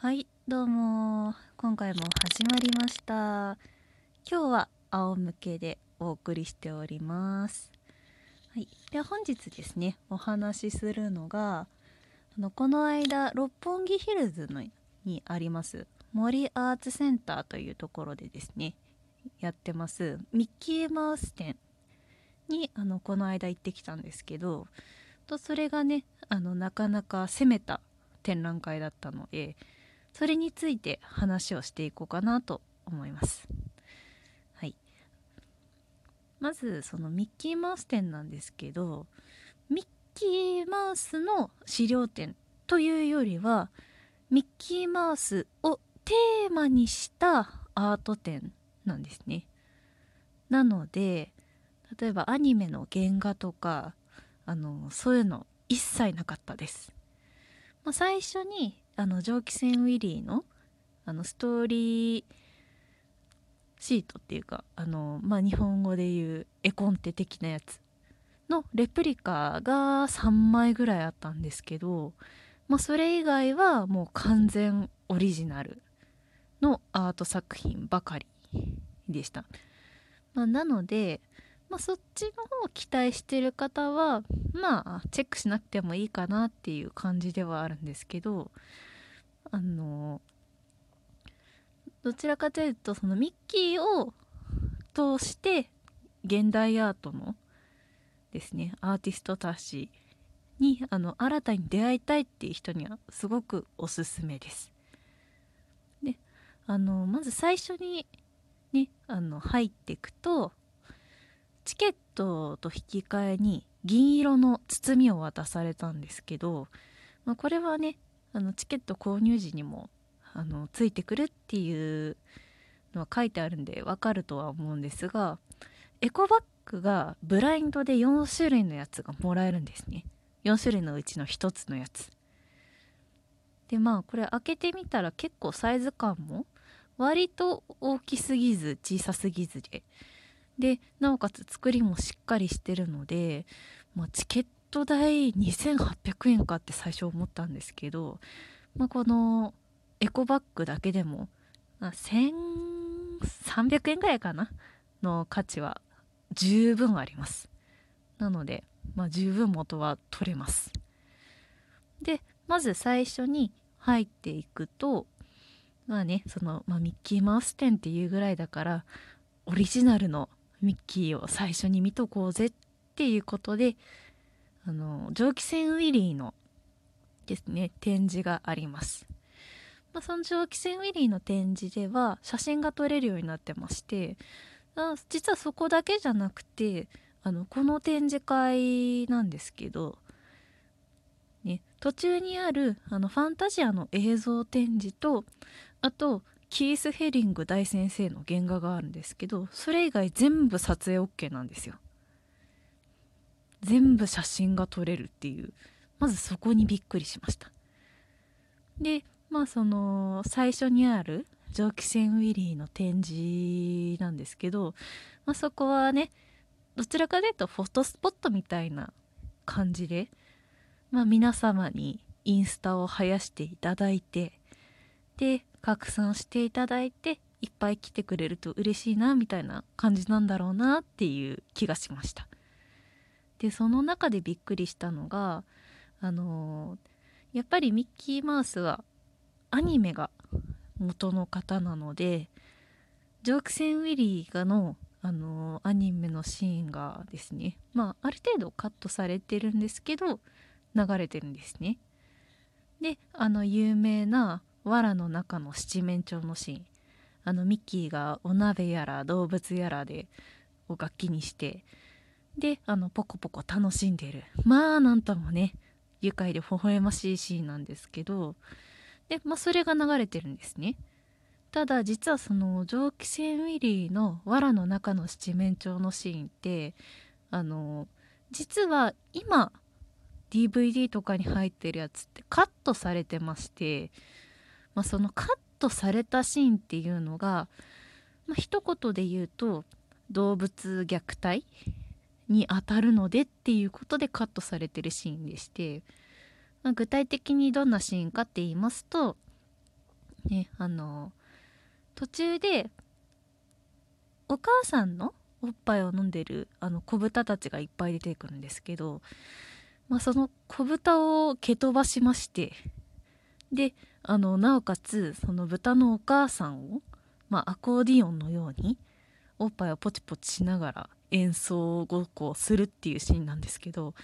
はいどうも。今回も始まりました。今日は仰向けでお送りしております。はいでは本日ですねお話しするのがあのこの間六本木ヒルズのにあります森アーツセンターというところでですねやってますミッキーマウス展にあのこの間行ってきたんですけどとそれがねあのなかなか攻めた展覧会だったのでそれについて話をしていこうかなと思います。はい、まずそのミッキーマウス展なんですけどミッキーマウスの資料展というよりはミッキーマウスをテーマにしたアート展なんですね。なので例えばアニメの原画とかあのそういうの一切なかったです。まあ、最初にあの蒸気船ウィリーのあのストーリーシートっていうかあの、まあ、日本語で言う絵コンテ的なやつのレプリカが3枚ぐらいあったんですけど、まあ、それ以外はもう完全オリジナルのアート作品ばかりでした。まあ、なので、まあ、そっちの方を期待してる方はまあチェックしなくてもいいかなっていう感じではあるんですけどあのどちらかというとそのミッキーを通して現代アートのですねアーティストたちにあの新たに出会いたいっていう人にはすごくおすすめです。であのまず最初にねあの入っていくとチケットと引き換えに銀色の包みを渡されたんですけど、まあ、これはねあのチケット購入時にもあのついてくるっていうのは書いてあるんでわかるとは思うんですがエコバッグがブラインドで4種類のやつがもらえるんですね。4種類のうちの1つのやつ。でまあこれ開けてみたら結構サイズ感も割と大きすぎず小さすぎずででなおかつ作りもしっかりしてるので、まあ、チケット代2800円かって最初思ったんですけど、まあ、このエコバッグだけでも、ま、1300円ぐらいかなの価値は十分あります。なので、まあ、十分元は取れます。でまず最初に入っていくとまあねその、まあ、ミッキーマウス店っていうぐらいだからオリジナルのミッキーを最初に見とこうぜっていうことであの蒸気船ウィリーのですね展示があります、まあ、その蒸気船ウィリーの展示では写真が撮れるようになってまして実はそこだけじゃなくてあのこの展示会なんですけど、ね、途中にあるあのファンタジアの映像展示とあとキース・ヘリング大先生の原画があるんですけどそれ以外全部撮影 OK なんですよ。全部写真が撮れるっていう。まずそこにびっくりしました。でまあその最初にある蒸気船ウィリーの展示なんですけど、まあ、そこはねどちらかというとフォトスポットみたいな感じで、まあ、皆様にインスタを生やしていただいてで拡散していただいていっぱい来てくれると嬉しいなみたいな感じなんだろうなっていう気がしました。でその中でびっくりしたのがあのー、やっぱりミッキーマウスはアニメが元の方なのでジョークセンウィリーがのあのー、アニメのシーンがですねまあある程度カットされてるんですけど流れてるんですね。であの有名な藁の中の七面鳥のシーン。あのミッキーがお鍋やら動物やらでを楽器にして。であのポコポコ楽しんでる。まあなんともね愉快で微笑ましいシーンなんですけど。で、まあ、それが流れてるんですね。ただ実はその蒸気船ウィリーの藁の中の七面鳥のシーンってあの実は今 DVD とかに入ってるやつってカットされてまして。まあ、そのカットされたシーンっていうのが、まあ、一言で言うと動物虐待にあたるのでっていうことでカットされてるシーンでして、まあ、具体的にどんなシーンかって言いますとねあの途中でお母さんのおっぱいを飲んでるあの子豚たちがいっぱい出てくるんですけど、まあ、その子豚を蹴飛ばしましてであのなおかつその豚のお母さんを、まあ、アコーディオンのようにおっぱいをポチポチしながら演奏ごっこをするっていうシーンなんですけど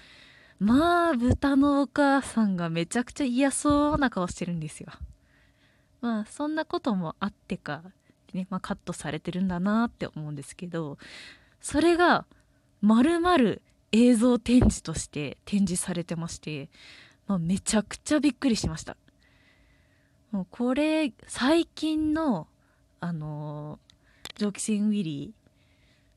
まあ豚のお母さんがめちゃくちゃ嫌そうな顔してるんですよ。まあそんなこともあってか、ねまあ、カットされてるんだなって思うんですけどそれがまるまる映像展示として展示されてまして、まあ、めちゃくちゃびっくりしました。もうこれ最近のあの蒸気船ウィリ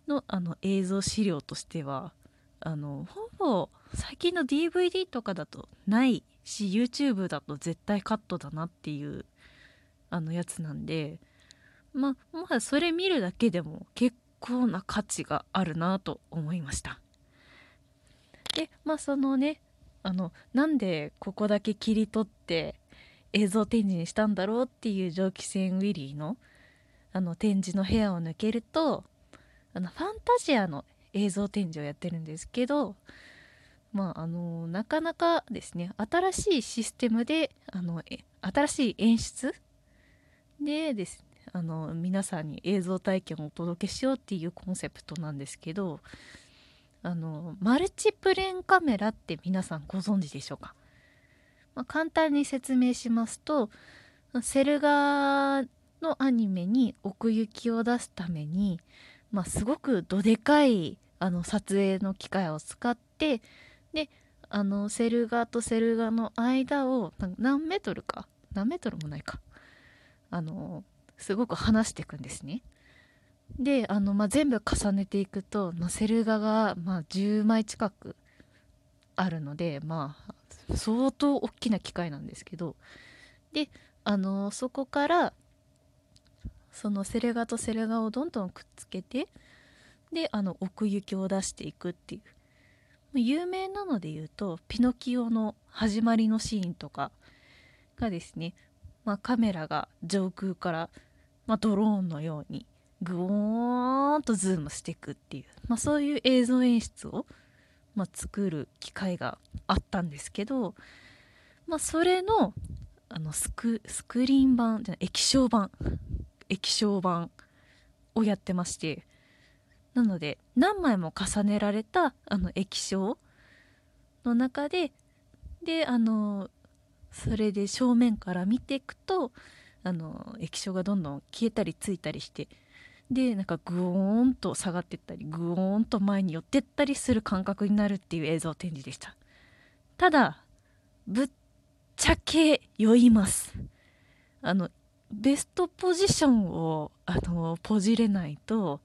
ーのあの映像資料としてはあのほぼ最近の DVD とかだとないし YouTube だと絶対カットだなっていうあのやつなんでまあもはやそれ見るだけでも結構な価値があるなと思いました。でまあそのねあのなんでここだけ切り取って映像展示にしたんだろうっていう蒸気船ウィリーのあの展示の部屋を抜けるとあのファンタジアの映像展示をやってるんですけどまああのなかなかですね新しいシステムであの新しい演出でですあの皆さんに映像体験をお届けしようっていうコンセプトなんですけどあのマルチプレーンカメラって皆さんご存知でしょうか、まあ、簡単に説明しますとセル画のアニメに奥行きを出すために、まあ、すごくどでかいあの撮影の機械を使ってであのセル画とセル画の間を何メートルか？何メートルもないかあのすごく離していくんですね。であの、まあ、全部重ねていくと、まあ、セル画が、まあ、10枚近くあるのでまあ相当大きな機械なんですけどであのそこからそのセル画とセル画をどんどんくっつけてであの奥行きを出していくっていう。有名なので言うとピノキオの始まりのシーンとかがですね、まあ、カメラが上空から、まあ、ドローンのようにグオーンとズームしていくっていう、まあ、そういう映像演出を、まあ、作る機会があったんですけど、まあ、それのあのスクスクリーン版じゃ液晶版液晶版をやってましてなので何枚も重ねられたあの液晶の中でであのそれで正面から見ていくとあの液晶がどんどん消えたりついたりしてでなんかグオーンと下がってったりグオーンと前に寄ってったりする感覚になるっていう映像展示でした。ただぶっちゃけ酔います。あのベストポジションをあのポジれないと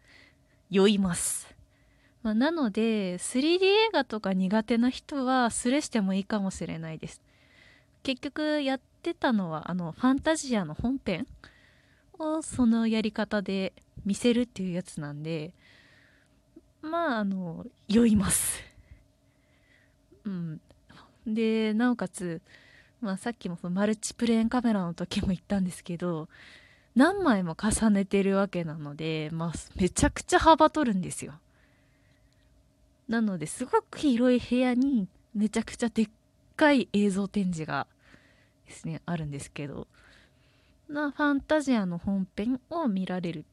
酔います、まあ、なので 3D 映画とか苦手な人はスレしてもいいかもしれないです。結局やってたのはあのファンタジアの本編をそのやり方で見せるっていうやつなんでまああの酔います。うん。でなおかつ、まあ、さっきもそのマルチプレーンカメラの時も言ったんですけど何枚も重ねてるわけなので、まあ、めちゃくちゃ幅取るんですよ。なのですごく広い部屋にめちゃくちゃでっかい映像展示がですねあるんですけどなファンタジアの本編を見られる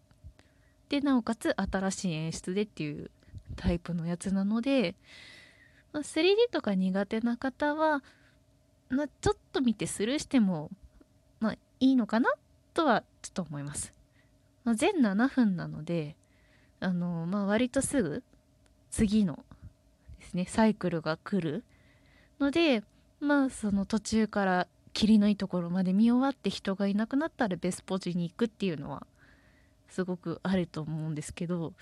でなおかつ新しい演出でっていうタイプのやつなので、ま、3D とか苦手な方は、まあ、ちょっと見てスルーしても、まあ、いいのかな？とはちょっと思います。まあ、全7分なのであの、まあ、割とすぐ次のですねサイクルが来るのでまあその途中から霧のいいところまで見終わって人がいなくなったらベスポジに行くっていうのはすごくあると思うんですけど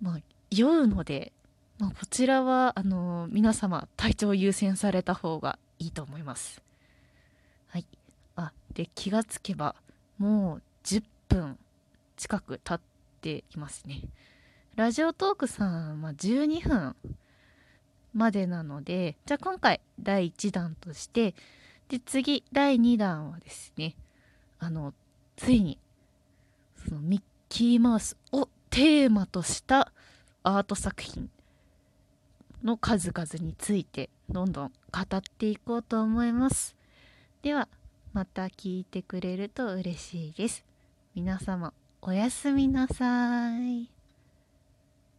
まあ酔うので、まあ、こちらはあの皆様体調を優先された方がいいと思います。はい。あで気がつけばもう10分近く経っていますね。ラジオトークさんは12分までなのでじゃあ今回第1弾としてで次第2弾はですねあのついにそのミッキーマウスをテーマとしたアート作品の数々についてどんどん語っていこうと思います。ではまた聞いてくれると嬉しいです。皆様おやすみなさい。